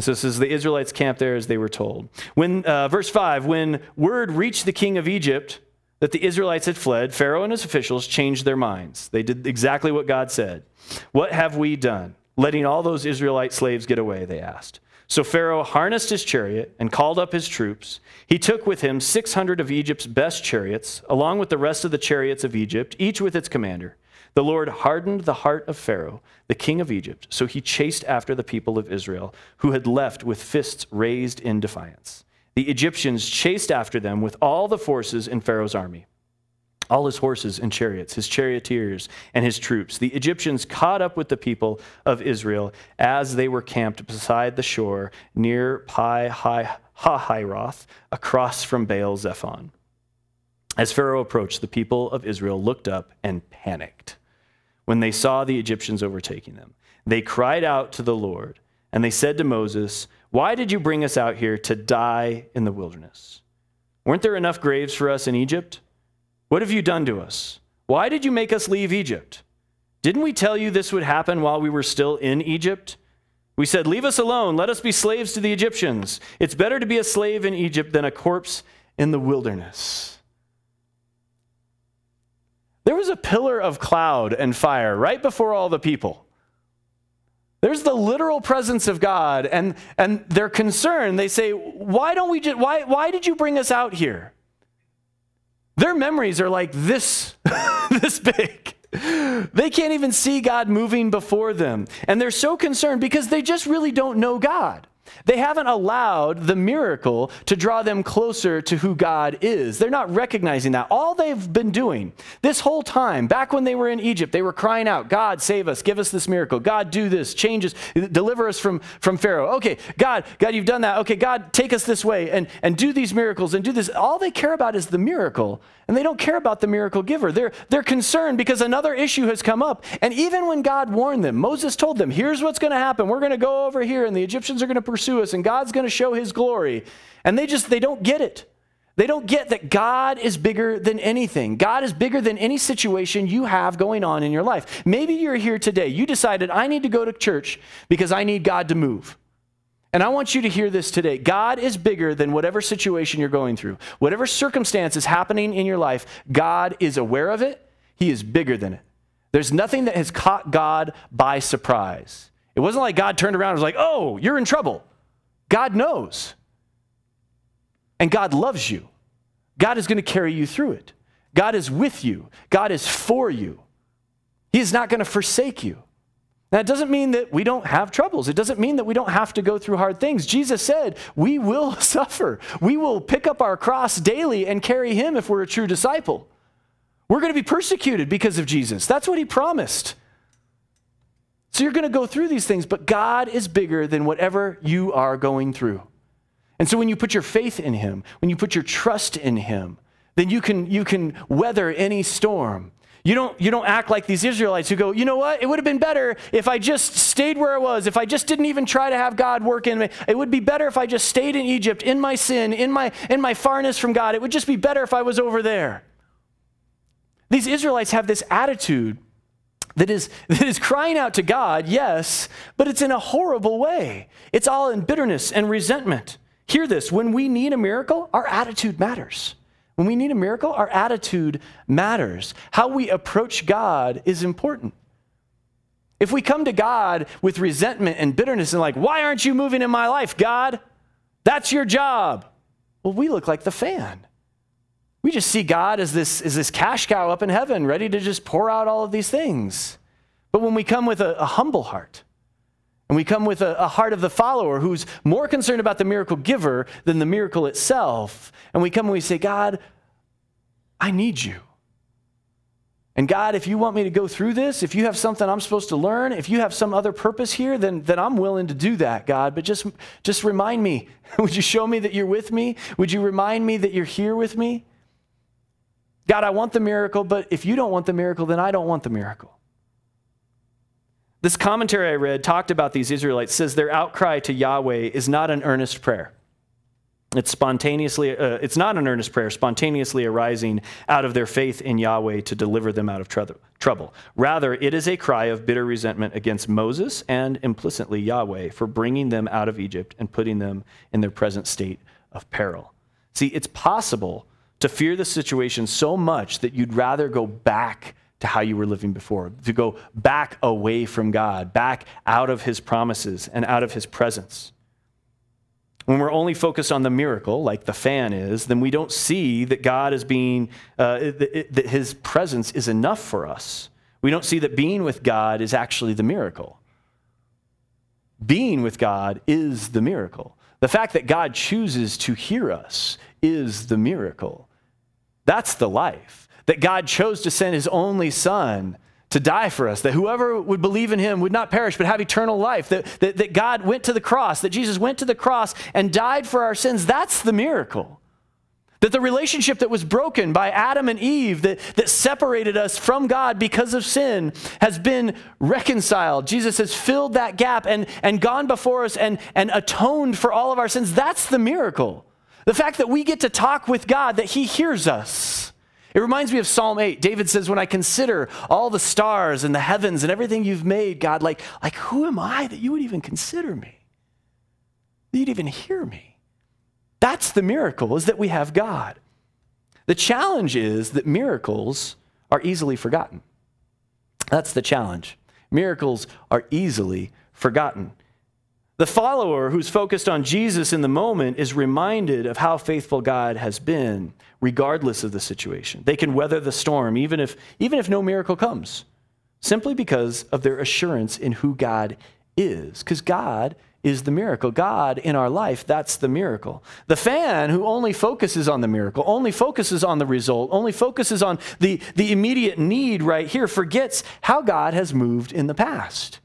Speaker 1: So this is the Israelites camped there as they were told. When, uh, verse 5, when word reached the king of Egypt that the Israelites had fled, Pharaoh and his officials changed their minds. They did exactly what God said. What have we done? Letting all those Israelite slaves get away, they asked. So Pharaoh harnessed his chariot and called up his troops. He took with him 600 of Egypt's best chariots, along with the rest of the chariots of Egypt, each with its commander. The Lord hardened the heart of Pharaoh, the king of Egypt, so he chased after the people of Israel, who had left with fists raised in defiance. The Egyptians chased after them with all the forces in Pharaoh's army all his horses and chariots, his charioteers and his troops. The Egyptians caught up with the people of Israel as they were camped beside the shore near Pi Hahiroth, across from Baal Zephon. As Pharaoh approached, the people of Israel looked up and panicked when they saw the Egyptians overtaking them. They cried out to the Lord, and they said to Moses, Why did you bring us out here to die in the wilderness? Weren't there enough graves for us in Egypt? What have you done to us? Why did you make us leave Egypt? Didn't we tell you this would happen while we were still in Egypt? We said, Leave us alone. Let us be slaves to the Egyptians. It's better to be a slave in Egypt than a corpse in the wilderness. There was a pillar of cloud and fire right before all the people. There's the literal presence of God, and, and they're concerned. They say, Why don't we just, why, why did you bring us out here? Their memories are like this, this big. They can't even see God moving before them. And they're so concerned because they just really don't know God. They haven't allowed the miracle to draw them closer to who God is. They're not recognizing that. All they've been doing this whole time, back when they were in Egypt, they were crying out, God, save us, give us this miracle. God, do this, change us, deliver us from, from Pharaoh. Okay, God, God, you've done that. Okay, God, take us this way and, and do these miracles and do this. All they care about is the miracle, and they don't care about the miracle giver. They're, they're concerned because another issue has come up. And even when God warned them, Moses told them, here's what's going to happen. We're going to go over here, and the Egyptians are going to pursue us, and God's going to show his glory. And they just, they don't get it. They don't get that God is bigger than anything. God is bigger than any situation you have going on in your life. Maybe you're here today. You decided, I need to go to church because I need God to move. And I want you to hear this today. God is bigger than whatever situation you're going through. Whatever circumstance is happening in your life, God is aware of it. He is bigger than it. There's nothing that has caught God by surprise. It wasn't like God turned around and was like, oh, you're in trouble. God knows. And God loves you. God is going to carry you through it. God is with you. God is for you. He is not going to forsake you. It doesn't mean that we don't have troubles. It doesn't mean that we don't have to go through hard things. Jesus said, We will suffer. We will pick up our cross daily and carry Him if we're a true disciple. We're going to be persecuted because of Jesus. That's what He promised. So you're going to go through these things, but God is bigger than whatever you are going through. And so when you put your faith in Him, when you put your trust in Him, then you can, you can weather any storm. You don't, you don't act like these Israelites who go, you know what? It would have been better if I just stayed where I was, if I just didn't even try to have God work in me. It would be better if I just stayed in Egypt, in my sin, in my, in my farness from God. It would just be better if I was over there. These Israelites have this attitude that is, that is crying out to God, yes, but it's in a horrible way. It's all in bitterness and resentment. Hear this when we need a miracle, our attitude matters. When we need a miracle, our attitude matters. How we approach God is important. If we come to God with resentment and bitterness and like, why aren't you moving in my life, God? That's your job. Well, we look like the fan. We just see God as this, as this cash cow up in heaven, ready to just pour out all of these things. But when we come with a, a humble heart, and we come with a, a, heart of the follower who's more concerned about the miracle giver than the miracle itself. And we come and we say, God, I need you. And God, if you want me to go through this, if you have something I'm supposed to learn, if you have some other purpose here, then, then I'm willing to do that, God. But just, just remind me. Would you show me that you're with me? Would you remind me that you're here with me? God, I want the miracle, but if you don't want the miracle, then I don't want the miracle. This commentary I read talked about these Israelites, says their outcry to Yahweh is not an earnest prayer. It's spontaneously, uh, it's not an earnest prayer, spontaneously arising out of their faith in Yahweh to deliver them out of tr- trouble. Rather, it is a cry of bitter resentment against Moses and implicitly Yahweh for bringing them out of Egypt and putting them in their present state of peril. See, it's possible to fear the situation so much that you'd rather go back to how you were living before, to go back away from God, back out of His promises and out of His presence. When we're only focused on the miracle, like the fan is, then we don't see that God is being, uh, that His presence is enough for us. We don't see that being with God is actually the miracle. Being with God is the miracle. The fact that God chooses to hear us is the miracle. That's the life that God chose to send his only son to die for us, that whoever would believe in him would not perish but have eternal life, that, that, that God went to the cross, that Jesus went to the cross and died for our sins. That's the miracle. That the relationship that was broken by Adam and Eve, that, that separated us from God because of sin, has been reconciled. Jesus has filled that gap and, and gone before us and, and atoned for all of our sins. That's the miracle. The fact that we get to talk with God, that He hears us. It reminds me of Psalm 8. David says, When I consider all the stars and the heavens and everything you've made, God, like, like who am I that you would even consider me? That you'd even hear me. That's the miracle, is that we have God. The challenge is that miracles are easily forgotten. That's the challenge. Miracles are easily forgotten. The follower who's focused on Jesus in the moment is reminded of how faithful God has been, regardless of the situation. They can weather the storm even if, even if no miracle comes, simply because of their assurance in who God is. Because God is the miracle. God in our life, that's the miracle. The fan who only focuses on the miracle, only focuses on the result, only focuses on the, the immediate need right here, forgets how God has moved in the past.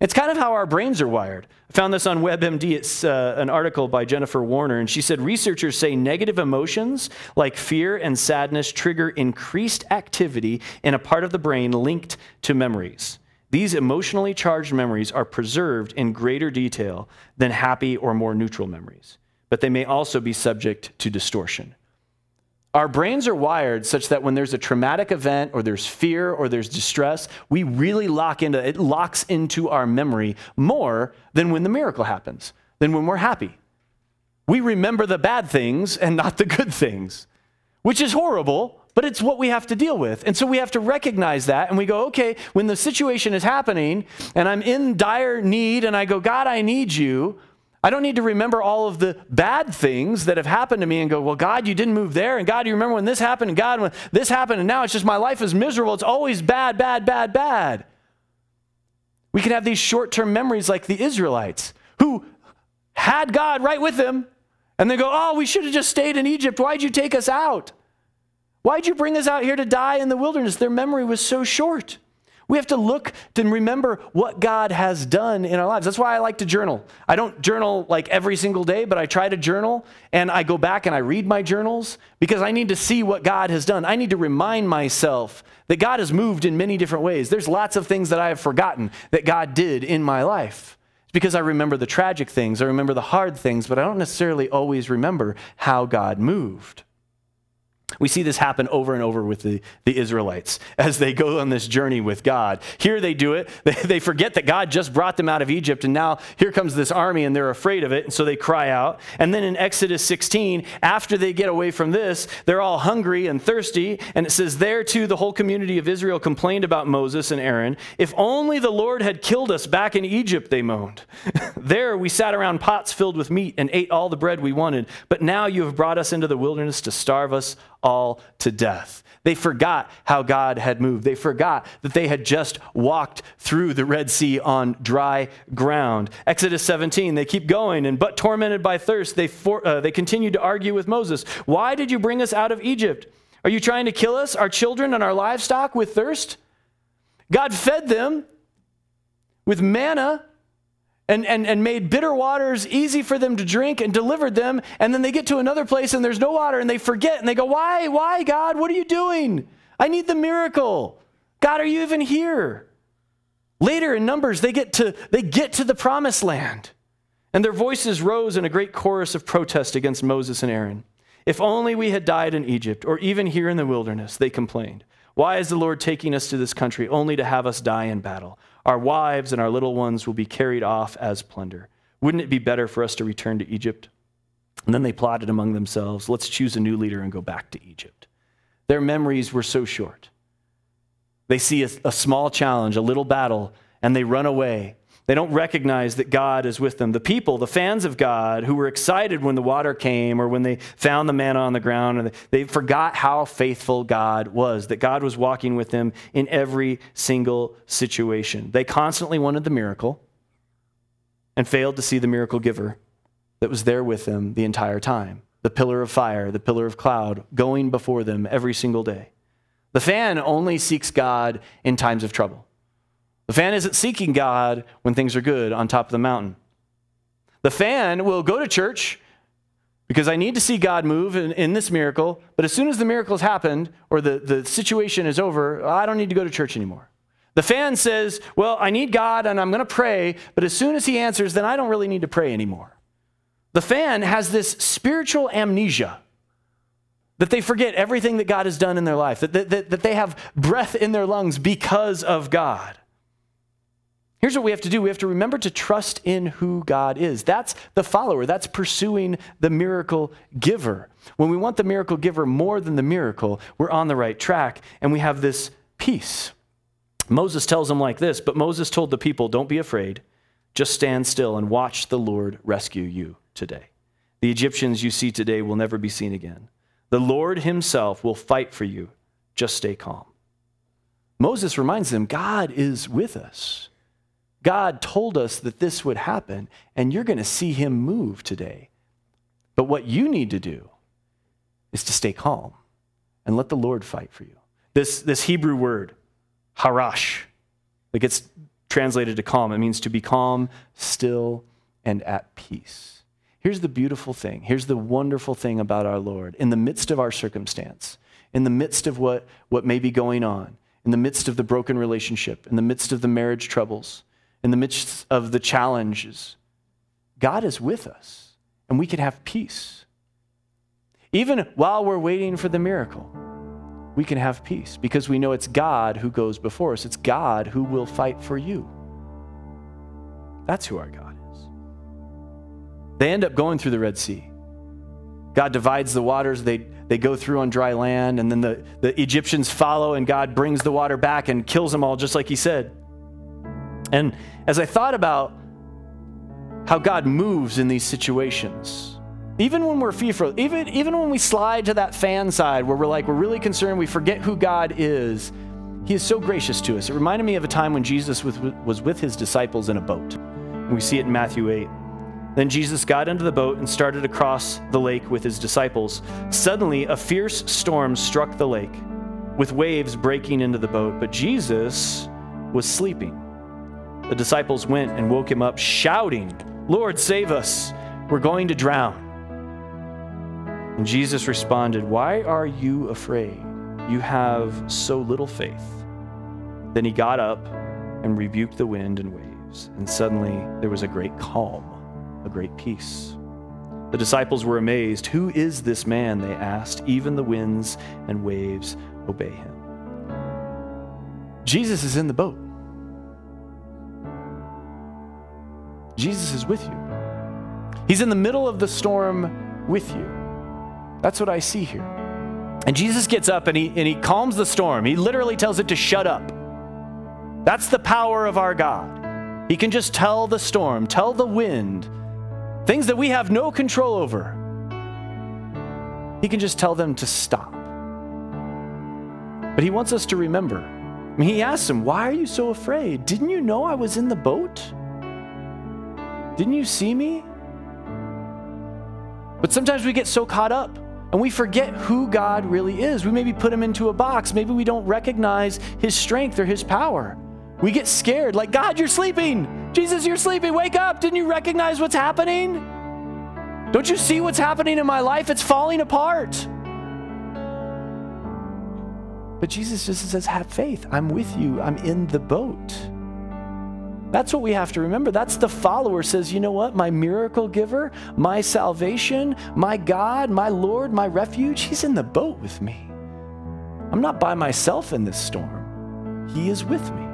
Speaker 1: It's kind of how our brains are wired. I found this on WebMD. It's uh, an article by Jennifer Warner, and she said researchers say negative emotions like fear and sadness trigger increased activity in a part of the brain linked to memories. These emotionally charged memories are preserved in greater detail than happy or more neutral memories, but they may also be subject to distortion. Our brains are wired such that when there's a traumatic event or there's fear or there's distress, we really lock into it locks into our memory more than when the miracle happens, than when we're happy. We remember the bad things and not the good things, which is horrible, but it's what we have to deal with. And so we have to recognize that and we go, okay, when the situation is happening and I'm in dire need and I go, God, I need you, I don't need to remember all of the bad things that have happened to me and go, well, God, you didn't move there. And God, you remember when this happened? And God, when this happened. And now it's just my life is miserable. It's always bad, bad, bad, bad. We can have these short term memories like the Israelites who had God right with them. And they go, oh, we should have just stayed in Egypt. Why'd you take us out? Why'd you bring us out here to die in the wilderness? Their memory was so short. We have to look to remember what God has done in our lives. That's why I like to journal. I don't journal like every single day, but I try to journal and I go back and I read my journals because I need to see what God has done. I need to remind myself that God has moved in many different ways. There's lots of things that I have forgotten that God did in my life. It's because I remember the tragic things, I remember the hard things, but I don't necessarily always remember how God moved. We see this happen over and over with the, the Israelites as they go on this journey with God. Here they do it. They, they forget that God just brought them out of Egypt, and now here comes this army, and they're afraid of it, and so they cry out. And then in Exodus 16, after they get away from this, they're all hungry and thirsty. And it says, There too, the whole community of Israel complained about Moses and Aaron. If only the Lord had killed us back in Egypt, they moaned. there we sat around pots filled with meat and ate all the bread we wanted. But now you have brought us into the wilderness to starve us all to death. They forgot how God had moved. They forgot that they had just walked through the Red Sea on dry ground. Exodus 17, they keep going, and but tormented by thirst, they, for, uh, they continued to argue with Moses. Why did you bring us out of Egypt? Are you trying to kill us, our children, and our livestock with thirst? God fed them with manna and, and, and made bitter waters easy for them to drink and delivered them. And then they get to another place and there's no water and they forget and they go, Why? Why, God? What are you doing? I need the miracle. God, are you even here? Later in Numbers, they get to, they get to the promised land. And their voices rose in a great chorus of protest against Moses and Aaron. If only we had died in Egypt or even here in the wilderness, they complained. Why is the Lord taking us to this country only to have us die in battle? Our wives and our little ones will be carried off as plunder. Wouldn't it be better for us to return to Egypt? And then they plotted among themselves let's choose a new leader and go back to Egypt. Their memories were so short. They see a, a small challenge, a little battle, and they run away they don't recognize that God is with them. The people, the fans of God, who were excited when the water came or when they found the manna on the ground, and they forgot how faithful God was, that God was walking with them in every single situation. They constantly wanted the miracle and failed to see the miracle giver that was there with them the entire time the pillar of fire, the pillar of cloud, going before them every single day. The fan only seeks God in times of trouble. The fan isn't seeking God when things are good on top of the mountain. The fan will go to church because I need to see God move in, in, this miracle, but as soon as the miracle has happened or the, the situation is over, I don't need to go to church anymore. The fan says, Well, I need God and I'm going to pray, but as soon as he answers, then I don't really need to pray anymore. The fan has this spiritual amnesia that they forget everything that God has done in their life, that, that, that they have breath in their lungs because of God. Here's what we have to do we have to remember to trust in who God is. That's the follower, that's pursuing the miracle giver. When we want the miracle giver more than the miracle, we're on the right track and we have this peace. Moses tells them like this, but Moses told the people, Don't be afraid, just stand still and watch the Lord rescue you today. The Egyptians you see today will never be seen again. The Lord himself will fight for you. Just stay calm. Moses reminds them God is with us. God told us that this would happen, and you're going to see him move today. But what you need to do is to stay calm and let the Lord fight for you. This, this Hebrew word, harash, that gets translated to calm, it means to be calm, still, and at peace. Here's the beautiful thing. Here's the wonderful thing about our Lord. In the midst of our circumstance, in the midst of what, what may be going on, in the midst of the broken relationship, in the midst of the marriage troubles, in the midst of the challenges, God is with us and we can have peace. Even while we're waiting for the miracle, we can have peace because we know it's God who goes before us. It's God who will fight for you. That's who our God is. They end up going through the Red Sea. God divides the waters, they, they go through on dry land, and then the, the Egyptians follow, and God brings the water back and kills them all, just like He said. And as I thought about how God moves in these situations, even when we're fearful, even, even when we slide to that fan side where we're like, we're really concerned, we forget who God is, He is so gracious to us. It reminded me of a time when Jesus was, with His disciples in a boat. We see it in Matthew 8. Then Jesus got into the boat and started across the lake with his disciples. Suddenly, a fierce storm struck the lake, with waves breaking into the boat. But Jesus was sleeping. The disciples went and woke him up, shouting, Lord, save us! We're going to drown. And Jesus responded, Why are you afraid? You have so little faith. Then he got up and rebuked the wind and waves, and suddenly there was a great calm, a great peace. The disciples were amazed. Who is this man? They asked. Even the winds and waves obey him. Jesus is in the boat. Jesus is with you. He's in the middle of the storm with you. That's what I see here. And Jesus gets up and he, and he calms the storm. He literally tells it to shut up. That's the power of our God. He can just tell the storm, tell the wind, things that we have no control over. He can just tell them to stop. But he wants us to remember. I mean, he asks him, Why are you so afraid? Didn't you know I was in the boat? Didn't you see me? But sometimes we get so caught up and we forget who God really is. We maybe put him into a box. Maybe we don't recognize his strength or his power. We get scared, like, God, you're sleeping. Jesus, you're sleeping. Wake up. Didn't you recognize what's happening? Don't you see what's happening in my life? It's falling apart. But Jesus just says, Have faith. I'm with you. I'm in the boat. That's what we have to remember. That's the follower says, you know what? My miracle giver, my salvation, my God, my Lord, my refuge, he's in the boat with me. I'm not by myself in this storm. He is with me.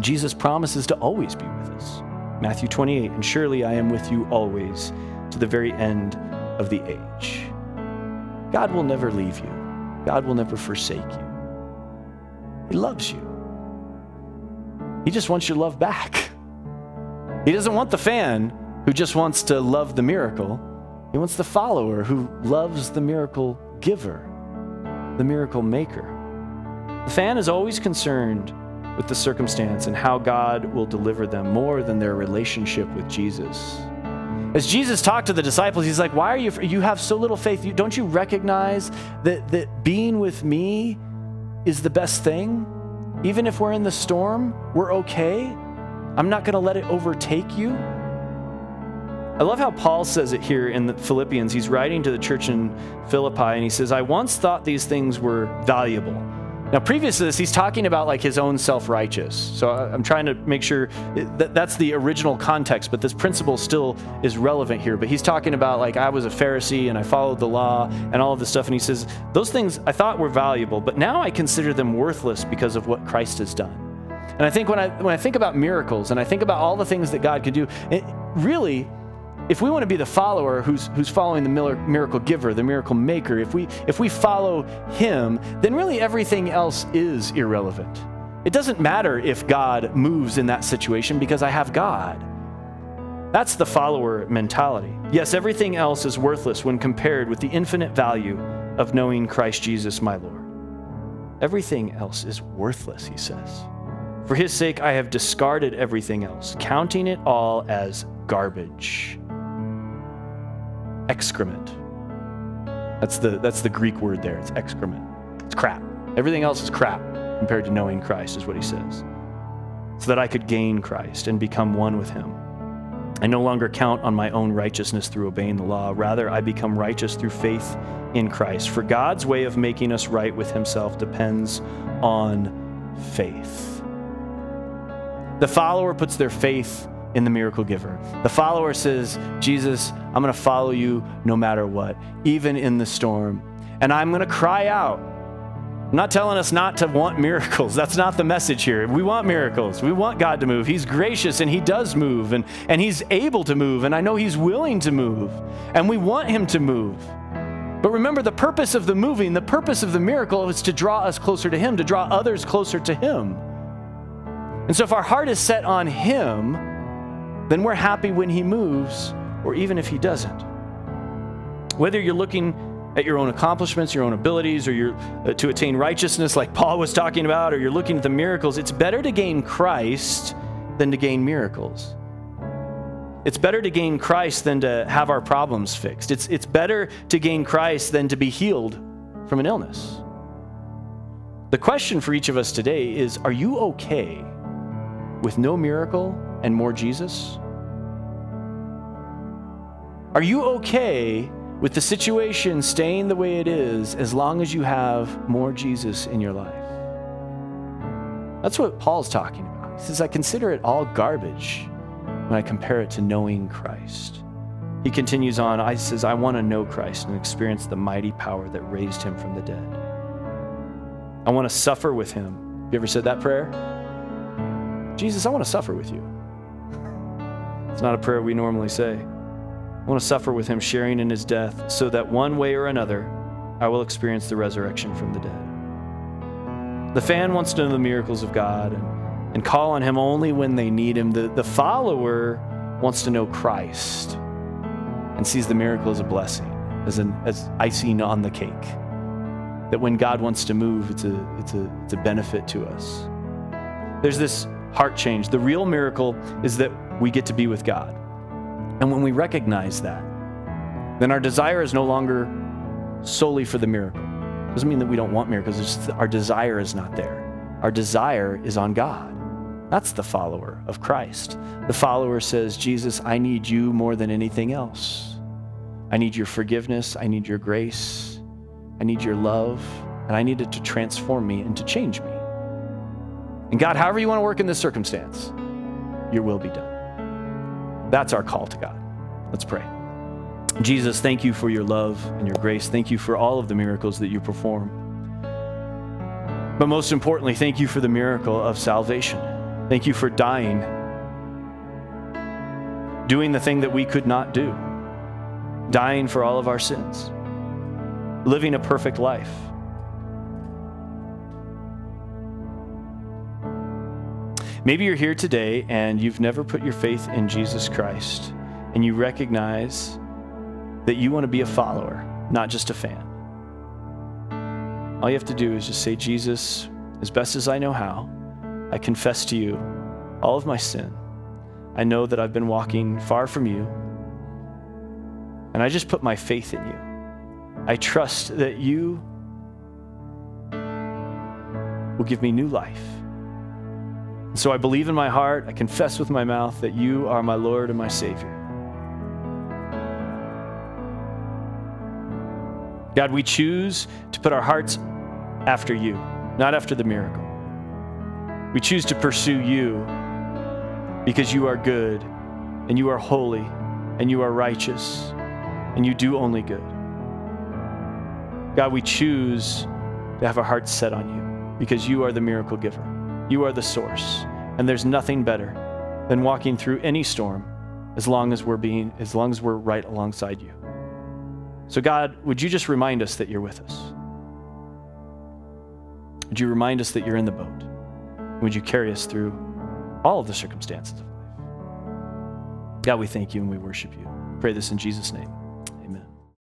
Speaker 1: Jesus promises to always be with us. Matthew 28, and surely I am with you always to the very end of the age. God will never leave you. God will never forsake you. He loves you. He just wants your love back. He doesn't want the fan who just wants to love the miracle. He wants the follower who loves the miracle giver, the miracle maker. The fan is always concerned with the circumstance and how God will deliver them more than their relationship with Jesus. As Jesus talked to the disciples, he's like, Why are you, you have so little faith? You, don't you recognize that, that being with me is the best thing? Even if we're in the storm, we're okay. I'm not going to let it overtake you. I love how Paul says it here in the Philippians. He's writing to the church in Philippi and he says, I once thought these things were valuable now, previous to this, he's talking about like his own self righteous. So uh, I'm trying to make sure that that's the original context, but this principle still is relevant here. But he's talking about like I was a Pharisee and I followed the law and all of this stuff. And he says, Those things I thought were valuable, but now I consider them worthless because of what Christ has done. And I think when I, when I think about miracles and I think about all the things that God could do, it, really, if we want to be the follower who's, who's following the miracle giver, the miracle maker, if we, if we follow him, then really everything else is irrelevant. It doesn't matter if God moves in that situation because I have God. That's the follower mentality. Yes, everything else is worthless when compared with the infinite value of knowing Christ Jesus, my Lord. Everything else is worthless, he says. For his sake, I have discarded everything else, counting it all as garbage excrement. That's the, that's the Greek word there. It's excrement. It's crap. Everything else is crap compared to knowing Christ, is what he says. So that I could gain Christ and become one with him. I no longer count on my own righteousness through obeying the law. Rather, I become righteous through faith in Christ. For God's way of making us right with himself depends on faith. The follower puts their faith in the miracle giver. The follower says, Jesus, I'm going to follow you no matter what, even in the storm. And I'm going to cry out. I'm not telling us not to want miracles. That's not the message here. We want miracles. We want God to move. He's gracious and He does move and, and He's able to move. And I know He's willing to move. And we want Him to move. But remember, the purpose of the moving, the purpose of the miracle is to draw us closer to Him, to draw others closer to Him. And so if our heart is set on Him, then we're happy when He moves or even if He doesn't. Whether you're looking at your own accomplishments, your own abilities, or you're uh, to attain righteousness, like Paul was talking about, or you're looking at the miracles, it's better to gain Christ than to gain miracles. It's better to gain Christ than to have our problems fixed. It's, it's better to gain Christ than to be healed from an illness. The question for each of us today is Are you okay with no miracle and more Jesus? Are you okay with the situation staying the way it is as long as you have more Jesus in your life? That's what Paul's talking about. He says, I consider it all garbage when I compare it to knowing Christ. He continues on, I says, I want to know Christ and experience the mighty power that raised him from the dead. I want to suffer with him. Have you ever said that prayer? Jesus, I want to suffer with you. It's not a prayer we normally say. I want to suffer with him, sharing in his death, so that one way or another, I will experience the resurrection from the dead. The fan wants to know the miracles of God and, and call on him only when they need him. The, the follower wants to know Christ and sees the miracle as a blessing, as, an, as icing on the cake. That when God wants to move, it's a, it's, a, it's a benefit to us. There's this heart change. The real miracle is that we get to be with God. And when we recognize that, then our desire is no longer solely for the miracle. It doesn't mean that we don't want miracles, it's our desire is not there. Our desire is on God. That's the follower of Christ. The follower says, Jesus, I need you more than anything else. I need your forgiveness. I need your grace. I need your love. And I need it to transform me and to change me. And God, however you want to work in this circumstance, your will be done. That's our call to God. Let's pray. Jesus, thank you for your love and your grace. Thank you for all of the miracles that you perform. But most importantly, thank you for the miracle of salvation. Thank you for dying, doing the thing that we could not do, dying for all of our sins, living a perfect life. Maybe you're here today and you've never put your faith in Jesus Christ, and you recognize that you want to be a follower, not just a fan. All you have to do is just say, Jesus, as best as I know how, I confess to you all of my sin. I know that I've been walking far from you, and I just put my faith in you. I trust that you will give me new life. So I believe in my heart, I confess with my mouth that you are my Lord and my Savior. God, we choose to put our hearts after you, not after the miracle. We choose to pursue you because you are good and you are holy and you are righteous and you do only good. God, we choose to have our hearts set on you because you are the miracle giver. You are the source. And there's nothing better than walking through any storm as long as we're being as long as we're right alongside you. So God, would you just remind us that you're with us? Would you remind us that you're in the boat? Would you carry us through all of the circumstances of life? God, we thank you and we worship you. Pray this in Jesus' name.